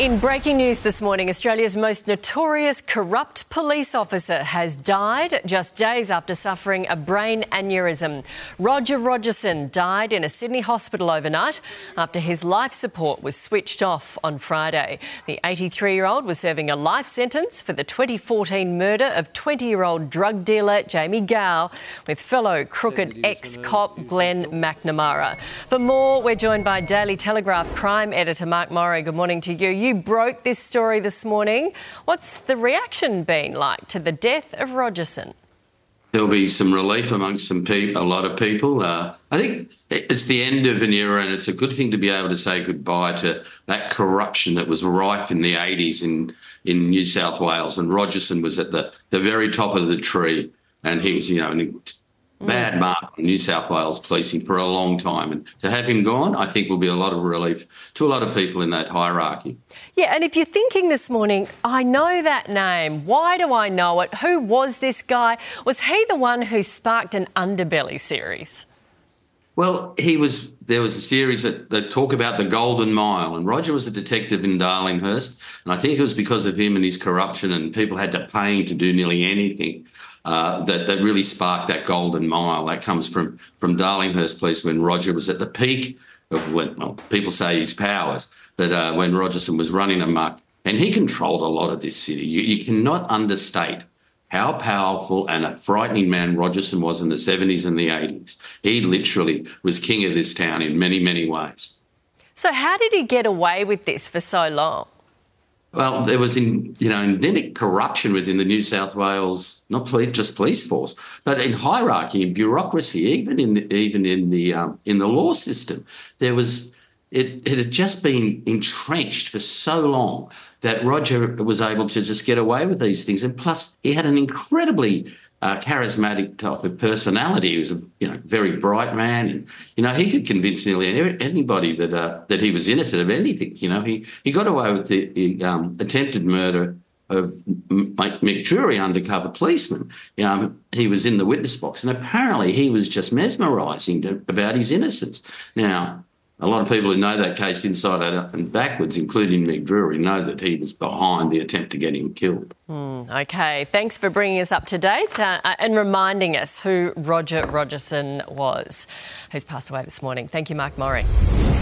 In breaking news this morning, Australia's most notorious corrupt police officer has died just days after suffering a brain aneurysm. Roger Rogerson died in a Sydney hospital overnight after his life support was switched off on Friday. The 83 year old was serving a life sentence for the 2014 murder of 20 year old drug dealer Jamie Gao with fellow crooked ex cop Glenn McNamara. For more, we're joined by Daily Telegraph crime editor Mark Morri. Good morning to you. you you broke this story this morning. What's the reaction been like to the death of Rogerson? There'll be some relief amongst some people, a lot of people. Uh, I think it's the end of an era, and it's a good thing to be able to say goodbye to that corruption that was rife in the 80s in, in New South Wales. And Rogerson was at the, the very top of the tree, and he was, you know, an Mm. bad mark on New South Wales policing for a long time. And to have him gone, I think will be a lot of relief to a lot of people in that hierarchy. Yeah, and if you're thinking this morning, I know that name. Why do I know it? Who was this guy? Was he the one who sparked an underbelly series? Well, he was. There was a series that, that talk about the Golden Mile, and Roger was a detective in Darlinghurst, and I think it was because of him and his corruption, and people had to pay him to do nearly anything uh, that that really sparked that golden mile. That comes from from Darlinghurst Police when Roger was at the peak of when well, people say his powers, but uh, when Rogerson was running amok, and he controlled a lot of this city. You, you cannot understate how powerful and a frightening man Rogerson was in the 70s and the 80s. He literally was king of this town in many, many ways. So, how did he get away with this for so long? Well, there was in you know endemic corruption within the New South Wales, not police, just police force, but in hierarchy in bureaucracy, even in the, even in the um, in the law system, there was it, it had just been entrenched for so long that Roger was able to just get away with these things, and plus he had an incredibly uh, charismatic type of personality. He was a you know very bright man, and you know he could convince nearly anybody that uh, that he was innocent of anything. You know he he got away with the, the um, attempted murder of Mick Drury, undercover policeman. You know, he was in the witness box, and apparently he was just mesmerising about his innocence. Now, a lot of people who know that case inside out and backwards, including Drury, know that he was behind the attempt to get him killed. Mm, okay, thanks for bringing us up to date uh, and reminding us who Roger Rogerson was, who's passed away this morning. Thank you, Mark Morri.